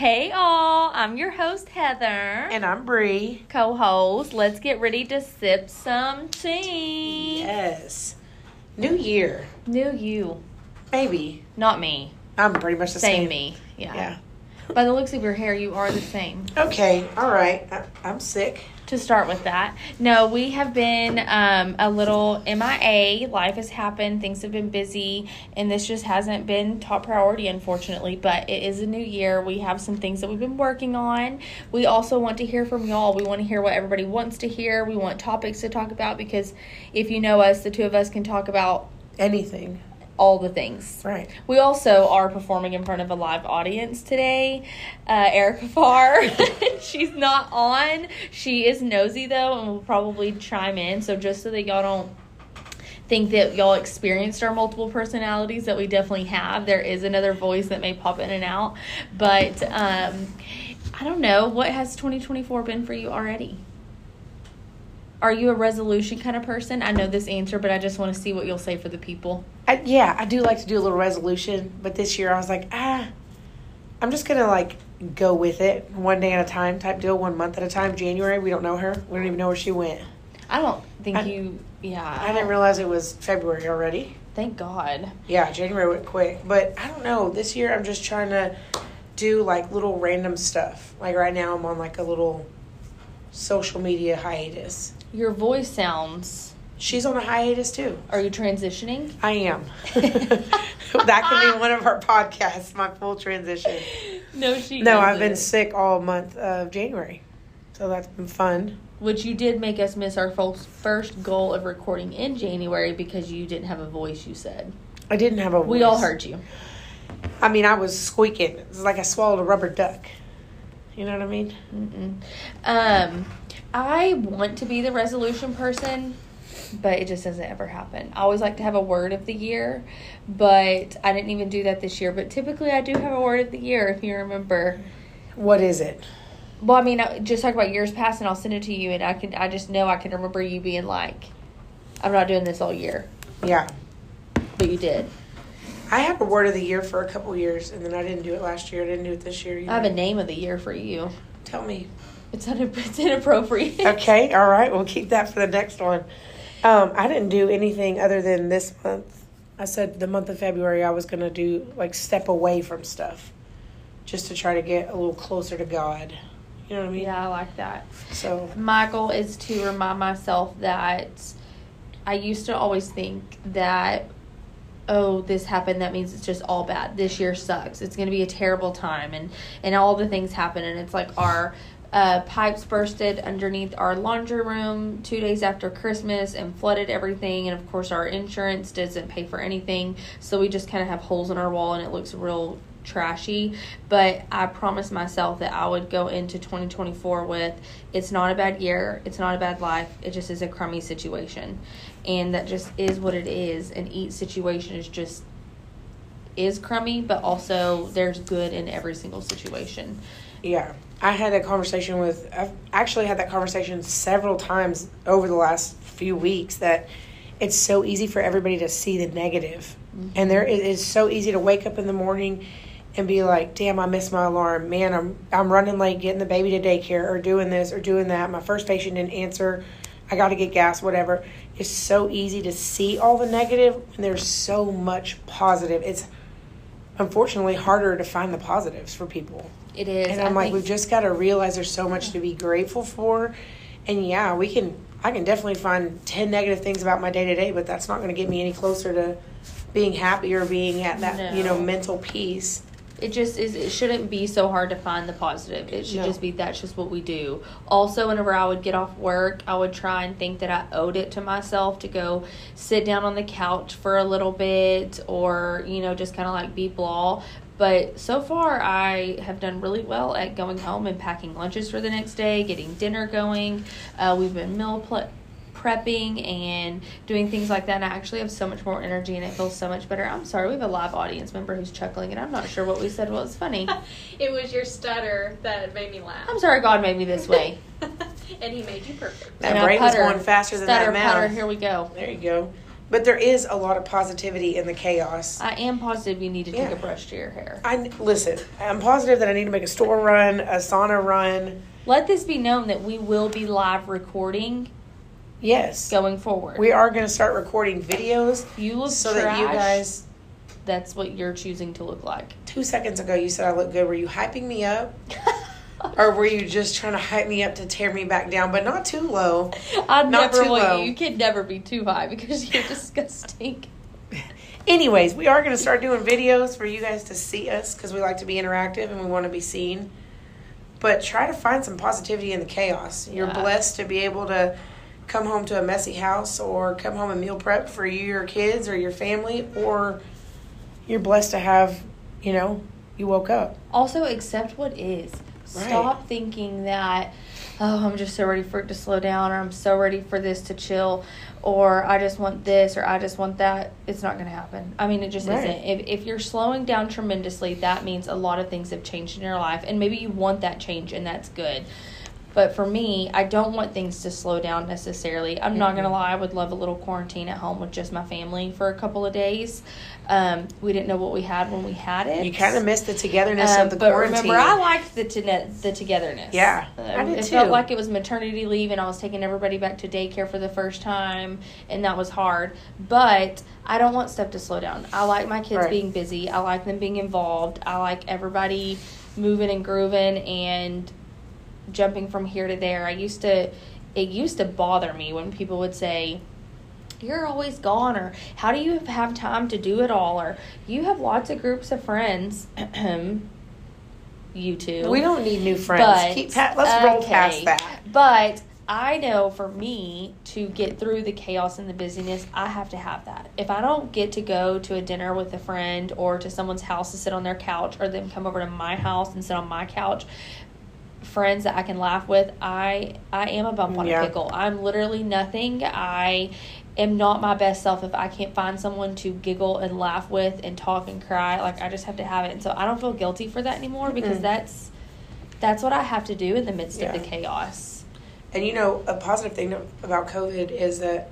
Hey all, I'm your host Heather. And I'm Bree. co-host. Let's get ready to sip some tea. Yes. New year. New you, Maybe. not me. I'm pretty much the Same same. me. Yeah. Yeah. By the looks of your hair, you are the same. Okay. All right. I, I'm sick. To start with that, no, we have been um, a little MIA. Life has happened, things have been busy, and this just hasn't been top priority, unfortunately. But it is a new year. We have some things that we've been working on. We also want to hear from y'all. We want to hear what everybody wants to hear. We want topics to talk about because if you know us, the two of us can talk about Anything. All the things. Right. We also are performing in front of a live audience today. Uh, Erica Farr, she's not on. She is nosy though, and will probably chime in. So just so that y'all don't think that y'all experienced our multiple personalities, that we definitely have. There is another voice that may pop in and out, but um, I don't know. What has 2024 been for you already? Are you a resolution kind of person? I know this answer, but I just want to see what you'll say for the people. I, yeah, I do like to do a little resolution, but this year I was like, ah, I'm just gonna like go with it, one day at a time type deal, one month at a time. January, we don't know her. We don't even know where she went. I don't think I- you. Yeah, I didn't realize it was February already. Thank God. Yeah, January went quick, but I don't know. This year I'm just trying to do like little random stuff. Like right now I'm on like a little social media hiatus. Your voice sounds. She's on a hiatus too. Are you transitioning? I am. that could be one of our podcasts, my full transition. No, she. No, I've been sick all month of January. So that's been fun. Which you did make us miss our first goal of recording in January because you didn't have a voice. You said I didn't have a we all heard you. I mean, I was squeaking. It was like I swallowed a rubber duck. You know what I mean? Mm-mm. Um, I want to be the resolution person, but it just doesn't ever happen. I always like to have a word of the year, but I didn't even do that this year. But typically, I do have a word of the year. If you remember. What is it? Well, I mean, I- just talk about years past, and I'll send it to you, and I can. I just know I can remember you being like, "I'm not doing this all year," Yeah. but you did. I had a word of the year for a couple years, and then I didn't do it last year. I didn't do it this year. Either. I have a name of the year for you. Tell me. It's un- it's inappropriate. Okay, all right. We'll keep that for the next one. Um, I didn't do anything other than this month. I said the month of February I was going to do like step away from stuff just to try to get a little closer to God. You know what I mean? Yeah, I like that. So, My goal is to remind myself that I used to always think that, oh, this happened, that means it's just all bad. This year sucks. It's going to be a terrible time. And, and all the things happen. And it's like our uh, pipes bursted underneath our laundry room two days after Christmas and flooded everything. And of course, our insurance doesn't pay for anything. So we just kind of have holes in our wall and it looks real trashy. But I promised myself that I would go into 2024 with it's not a bad year, it's not a bad life, it just is a crummy situation. And that just is what it is. And each situation is just is crummy, but also there's good in every single situation. yeah. I had a conversation with, I've actually had that conversation several times over the last few weeks that it's so easy for everybody to see the negative. Mm-hmm. And there it is so easy to wake up in the morning and be like, "Damn, I missed my alarm. Man, I'm I'm running late getting the baby to daycare or doing this or doing that. My first patient didn't answer. I got to get gas, whatever." It's so easy to see all the negative when there's so much positive. It's unfortunately harder to find the positives for people. It is. And I I'm like, we've just got to realize there's so much to be grateful for. And yeah, we can, I can definitely find 10 negative things about my day to day, but that's not going to get me any closer to being happy or being at that, you know, mental peace. It just is. It shouldn't be so hard to find the positive. It should No. just be that's just what we do. Also, whenever I would get off work, I would try and think that I owed it to myself to go sit down on the couch for a little bit, or you know, just kind of like be blah. But so far, I have done really well at going home and packing lunches for the next day, getting dinner going. Uh, we've been meal pl- prepping and doing things like that. And I actually have so much more energy and it feels so much better. I'm sorry, we have a live audience member who's chuckling, and I'm not sure what we said was funny. it was your stutter that made me laugh. I'm sorry, God made me this way. and he made you perfect. That And I brain was going faster than Stutter, that mouth. putter, here we go. There you go. But there is a lot of positivity in the chaos. I am positive you need to take Yeah. a brush to your hair. I listen. I'm positive that I need to make a store run, a sauna run. Let this be known that we will be live recording Yes, going forward. we are going to start recording videos you look so trash. that you guys. That's what you're choosing to look like. Two seconds ago, you said I look good. Were you hyping me up, or were you just trying to hype me up to tear me back down, but not too low? I'd Not never too want low. you. You can never be too high because you're disgusting. Anyways, we are going to start doing videos for you guys to see us because we like to be interactive and we want to be seen. But try to find some positivity in the chaos. You're Yeah. blessed to be able to come home to a messy house or come home and meal prep for you, your kids, or your family, or you're blessed to have, you know, you woke up. Also, accept what is. Stop thinking that, oh, I'm just so ready for it to slow down, or I'm so ready for this to chill, or I just want this, or I just want that. It's not going to happen. I mean, it just Right. isn't. If, if you're slowing down tremendously, that means a lot of things have changed in your life, and maybe you want that change, and that's good. But for me, I don't want things to slow down necessarily. I'm not Mhm. gonna lie, I would love a little quarantine at home with just my family for a couple of days. Um, we didn't know what we had when we had it. You kind of missed the togetherness Um, of the but quarantine. remember, I liked the to- the togetherness. Yeah, Um, I did it too. felt like it was maternity leave, and I was taking everybody back to daycare for the first time, and that was hard. But I don't want stuff to slow down. I like my kids Right. being busy. I like them being involved. I like everybody moving and grooving and jumping from here to there. I used to. It used to bother me when people would say, you're always gone or how do you have time to do it all or you have lots of groups of friends you two we don't need new friends. but pa- let's roll past that. but i know for me to get through the chaos and the busyness i have to have that if i don't get to go to a dinner with a friend or to someone's house to sit on their couch or them come over to my house and sit on my couch friends that I can laugh with, I I am a bump on Yeah. a pickle. I'm literally nothing. I am not my best self if I can't find someone to giggle and laugh with and talk and cry. Like I just have to have it. And so I don't feel guilty for that anymore because Mm-mm. that's that's what I have to do in the midst Yeah. of the chaos. And you know, a positive thing about COVID is that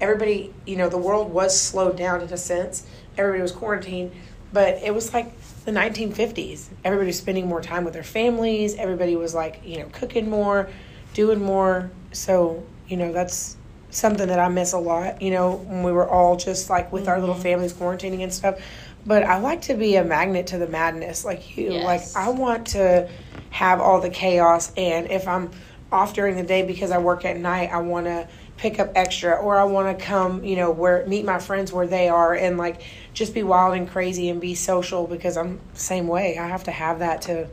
everybody, you know, the world was slowed down in a sense. Everybody was quarantined, but it was like the 1950s. Everybody was spending more time with their families. Everybody was like, you know, cooking more, doing more. So, you know, that's something that I miss a lot, you know, when we were all just like with our little Mhm. families quarantining and stuff. But I like to be a magnet to the madness like you. Like, I want to have all the chaos. And if I'm off during the day because I work at night, I want to pick up extra or I want to come, you know, where meet my friends where they are and like just be wild and crazy and be social because I'm the same way. I have to have that to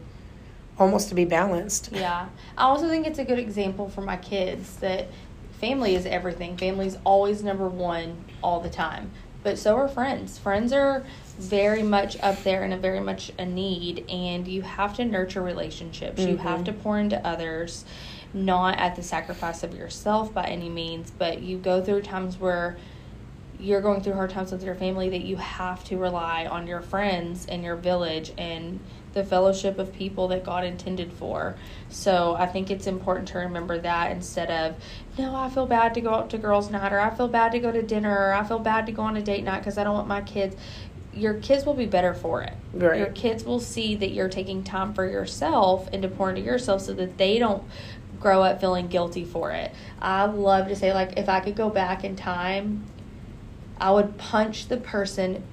almost to be balanced. Yeah. I also think it's a good example for my kids that family is everything. Family's always number one all the time. But so are friends. Friends are very much up there and a very much a need and you have to nurture relationships. You have Mhm. to pour into others, not at the sacrifice of yourself by any means, but you go through times where you're going through hard times with your family that you have to rely on your friends and your village and the fellowship of people that God intended for. So I think it's important to remember that instead of, no, I feel bad to go out to girls' night or I feel bad to go to dinner or I feel bad to go on a date night because I don't want my kids. Your kids will be better for it. Right. Your kids will see that you're taking time for yourself and to pour into yourself so that they don't grow up feeling guilty for it. I love to say, like, if I could go back in time, I would punch the person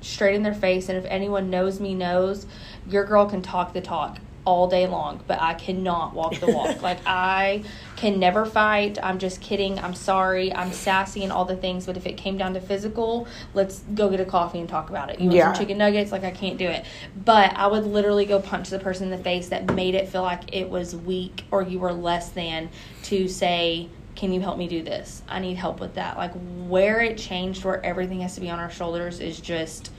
straight in their face. And if anyone knows me, knows your girl can talk the talk all day long, but I cannot walk the walk. like, I can never fight. I'm just kidding. I'm sorry. I'm sassy and all the things. But if it came down to physical, let's go get a coffee and talk about it. You want Yeah. some chicken nuggets? Like, I can't do it. But I would literally go punch the person in the face that made it feel like it was weak or you were less than to say, can you help me do this? I need help with that. Like where it changed, where everything has to be on our shoulders, is just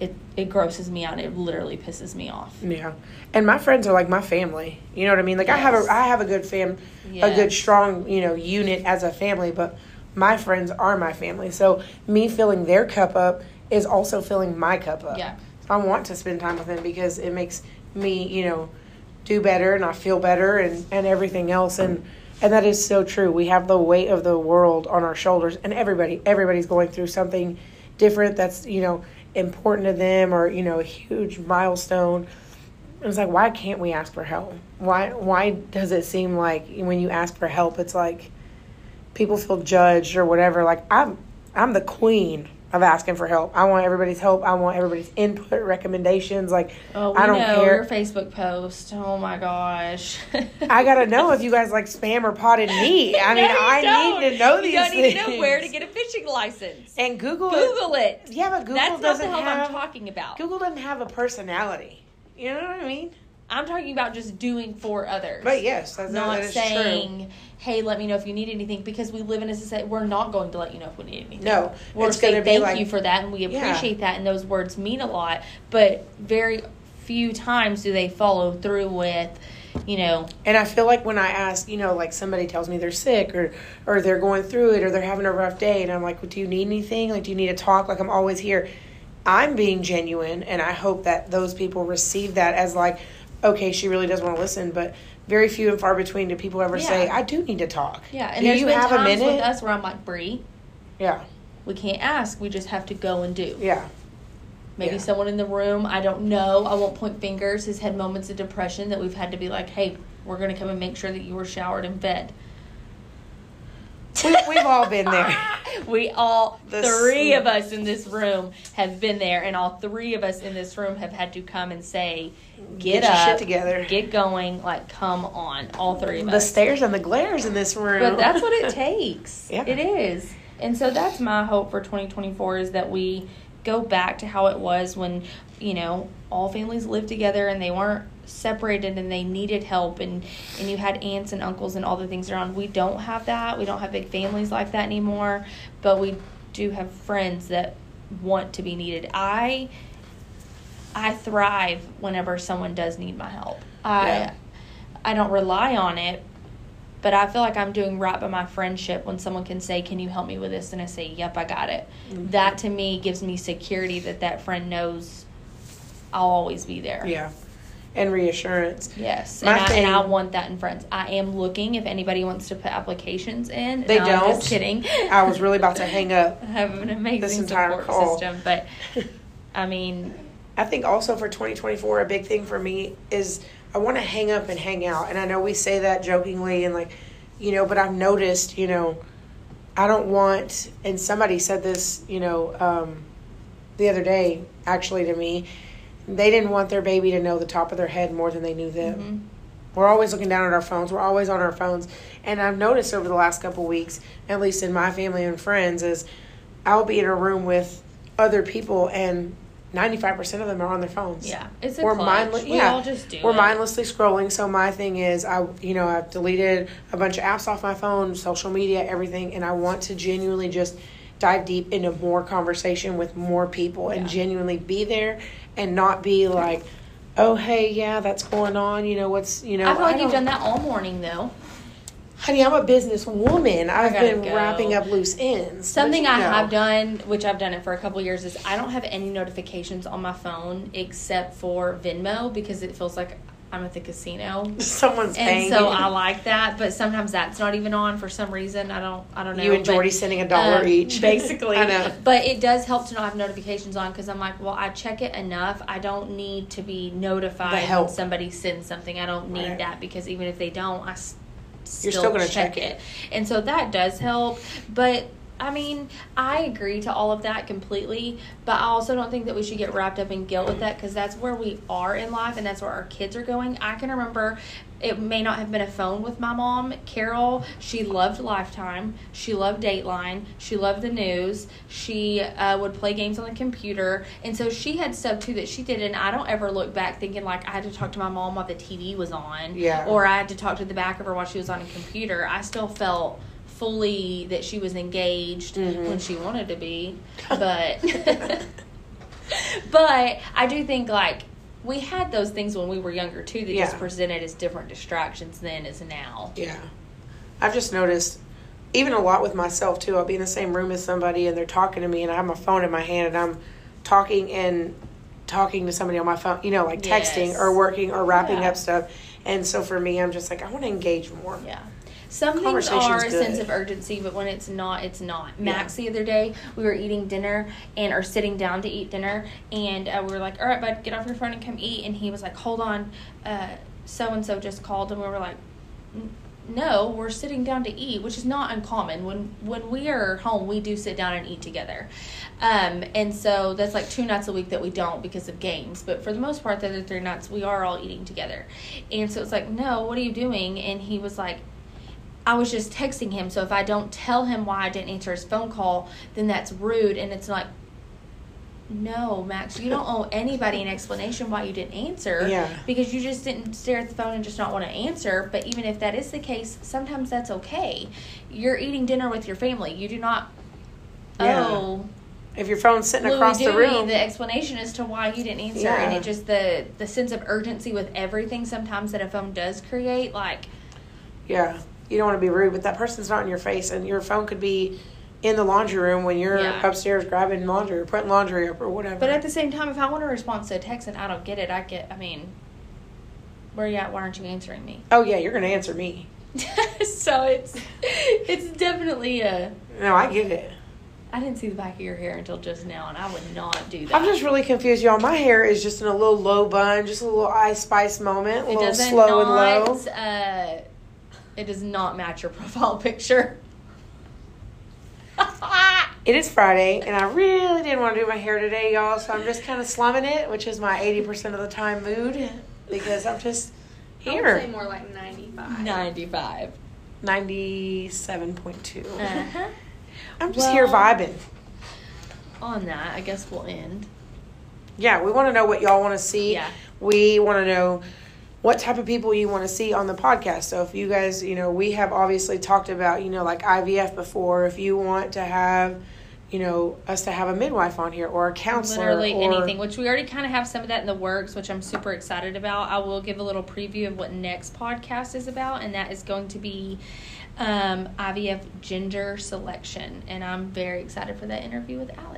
it. It grosses me out. It literally pisses me off. Yeah, and my friends are like my family. You know what I mean? Like I have a I have a good fam, a good strong you know unit as a family. But my friends are my family. So me filling their cup up is also filling my cup up. Yeah. So I want to spend time with them because it makes me you know do better and I feel better and and everything else. And And that is so true. We have the weight of the world on our shoulders, and everybody, everybody's going through something different that's, you know, important to them or, you know, a huge milestone. It's like, why can't we ask for help? Why, why does it seem like when you ask for help, it's like people feel judged or whatever? Like, I'm, I'm the queen of asking for help. I want everybody's help. I want everybody's input, recommendations. Like, Oh, I don't know care. your Facebook post. Oh my gosh. I gotta know if you guys like spam or potted meat. I mean, No, you I don't. need to know these You don't things. need to know where to get a fishing license. And Google, Google it. Yeah, but Google That's not the doesn't help have I'm talking about. Google doesn't have a personality. You know what I mean? I'm talking about just doing for others. But yes, that's not that saying, "Hey, let me know if you need anything," because we live in a society. We're not going to let you know if we need anything. No, we're it's say gonna be thank like- you for that, and we Yeah. appreciate that, and those words mean a lot. But very few times do they follow through with, you know. And I feel like when I ask, you know, like somebody tells me they're sick or or they're going through it or they're having a rough day, and I'm like, well, "Do you need anything? Like, do you need to talk? Like, I'm always here." I'm being genuine, and I hope that those people receive that as like, okay, she really doesn't want to listen, but. Very few and far between do people ever say, "I do need to talk." yeah. And do there's you been have a minute? with us where I'm like, Bree, Yeah, we can't ask. We just have to go and do. yeah. Maybe Yeah. someone in the room, I don't know. I won't point fingers. Has had moments of depression that we've had to be like, hey, we're going to come and make sure that you were showered and fed. We, we've all been there. we all, The three of us in this room have been there, and all three of us in this room have had to come and say, get, Get your up, shit together." get going, like, come on. All three of The us. The stares and the glares in this room. But that's what it takes. Yeah. It is. And so that's my hope for 2024 is that we go back to how it was when, you know, all families lived together and they weren't separated and they needed help and and you had aunts and uncles and all the things around. We don't have that. We don't have big families like that anymore, but we do have friends that want to be needed. I I thrive whenever someone does need my help. I Yeah. I don't rely on it, but I feel like I'm doing right by my friendship when someone can say, "Can you help me with this?" and I say, "Yep, I got it." Mm-hmm. That to me gives me security that that friend knows I'll always be there. yeah, and reassurance. Yes, My and I, and I want that in friends. I am looking if anybody wants to put applications in. They No, I'm don't. just kidding. I was really about to hang up. I have an This amazing entire support call. system, but I mean, I think also for 2024, a big thing for me is I want to hang up and hang out. And I know we say that jokingly and like, you know, but I've noticed, you know, I don't want, and somebody said this, you know, um, the other day actually to me, they didn't want their baby to know the top of their head more than they knew them. mhm. We're always looking down at our phones. We're always on our phones. And I've noticed over the last couple weeks, at least in my family and friends, is I'll be in a room with other people and 95% of them are on their phones. yeah, it's a We're mindless. We yeah, all just do we're it. mindlessly scrolling. So my thing is, I you know I've deleted a bunch of apps off my phone, social media, everything, and I want to genuinely just dive deep into more conversation with more people and Yeah. genuinely be there and not be like, oh hey yeah that's going on. You know what's you know. I feel like you've done that all morning though. Honey, I'm a business woman. I've been go. wrapping up loose ends. Something you I have done, which I've done it for a couple years, is I don't have any notifications on my phone except for Venmo because it feels like I'm at the casino. Someone's And paying. so. I like that, but sometimes that's not even on for some reason. I don't, I don't know. You and Jordy sending a dollar um, each. basically. I know. But it does help to not have notifications on because I'm like, well, I check it enough. I don't need to be notified help. when somebody sends something. I don't need Right. that because even if they don't, I s- You're still, still gonna check, check it. it. And so that does help. But I mean, I agree to all of that completely, but I also don't think that we should get wrapped up in guilt with that because that's where we are in life and that's where our kids are going. I can remember it may not have been a phone with my mom. Carol, she loved Lifetime. She loved Dateline. She loved the news. She uh, would play games on the computer. And so she had stuff too that she did. And I don't ever look back thinking like I had to talk to my mom while the TV was on. Yeah. Or I had to talk to the back of her while she was on a computer. I still felt fully that she was engaged Mhm. when she wanted to be. But but I do think like we had those things when we were younger too that just presented as different distractions then as now. Yeah. I've just noticed, even a lot with myself too. I'll be in the same room as somebody and they're talking to me, and I have my phone in my hand and I'm talking and talking to somebody on my phone, you know, like texting Yes. or working or wrapping Yeah. up stuff. And so for me, I'm just like, I want to engage more. Yeah. Some things are a good. sense of urgency, but when it's not, it's not. Max, the other day, we were eating dinner and are sitting down to eat dinner, and uh, we were like, "All right, bud, get off your phone and come eat." And he was like, "Hold on, so and so just called," and we were like. No, we're sitting down to eat, which is not uncommon. When when we are home, we do sit down and eat together, um, and so that's like two nights a week that we don't because of games. But for the most part, the other three nights we are all eating together, and so it's like, no, what are you doing? And he was like, I was just texting him. So if I don't tell him why I didn't answer his phone call, then that's rude. And it's like, no, Max, you don't owe anybody an explanation why you didn't answer. Yeah. Because you just didn't stare at the phone and just not want to answer. But even if that is the case, sometimes that's okay. You're eating dinner with your family. You do not Yeah. owe If your phone's sitting Louis across the room, the explanation as to why you didn't answer. Yeah. And it just the the sense of urgency with everything sometimes that a phone does create, like yeah, you don't want to be rude, but that person's not in your face, and your phone could be in the laundry room when you're Yeah. upstairs grabbing laundry or putting laundry up or whatever. But at the same time, if I want to respond to a text and I don't get it, I get. I mean, where you at? Why aren't you answering me? oh yeah, you're gonna answer me. so it's it's definitely a. No, I get it. I didn't see the back of your hair until just now, and I would not do that. I'm just really confused, y'all. My hair is just in a little low bun, just a little ice spice moment, a it little slow and low. Uh, it does not match your profile picture. It is Friday, and I really didn't want to do my hair today, y'all. So I'm just kind of slumming it, which is my 80% of the time mood, because I'm just I would say more like 95. Ninety-five. 97.2. Uh-huh. I'm just here vibing. On that, I guess we'll end. Yeah, we want to know what y'all want to see. Yeah. We want to know what type of people you want to see on the podcast. So if you guys, you know, we have obviously talked about, you know, like IVF before. If you want to have, you know, us to have a midwife on here or a counselor Literally or anything, which we already kind of have some of that in the works, which I'm super excited about. I will give a little preview of what next podcast is about, and that is going to be um, IVF gender selection. And I'm very excited for that interview with Alex.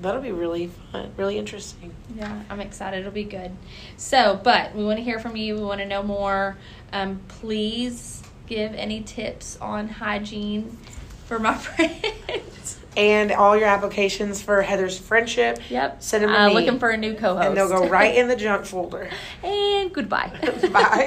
That'll be really fun, really interesting. Yeah, I'm excited. It'll be good. So, but we want to hear from you. We want to know more. Um, please give any tips on hygiene for my friends. And all your applications for Heather's friendship, Yep. Send 'em to uh. Looking for a new co-host. and they'll go right in the junk folder. and goodbye. Bye.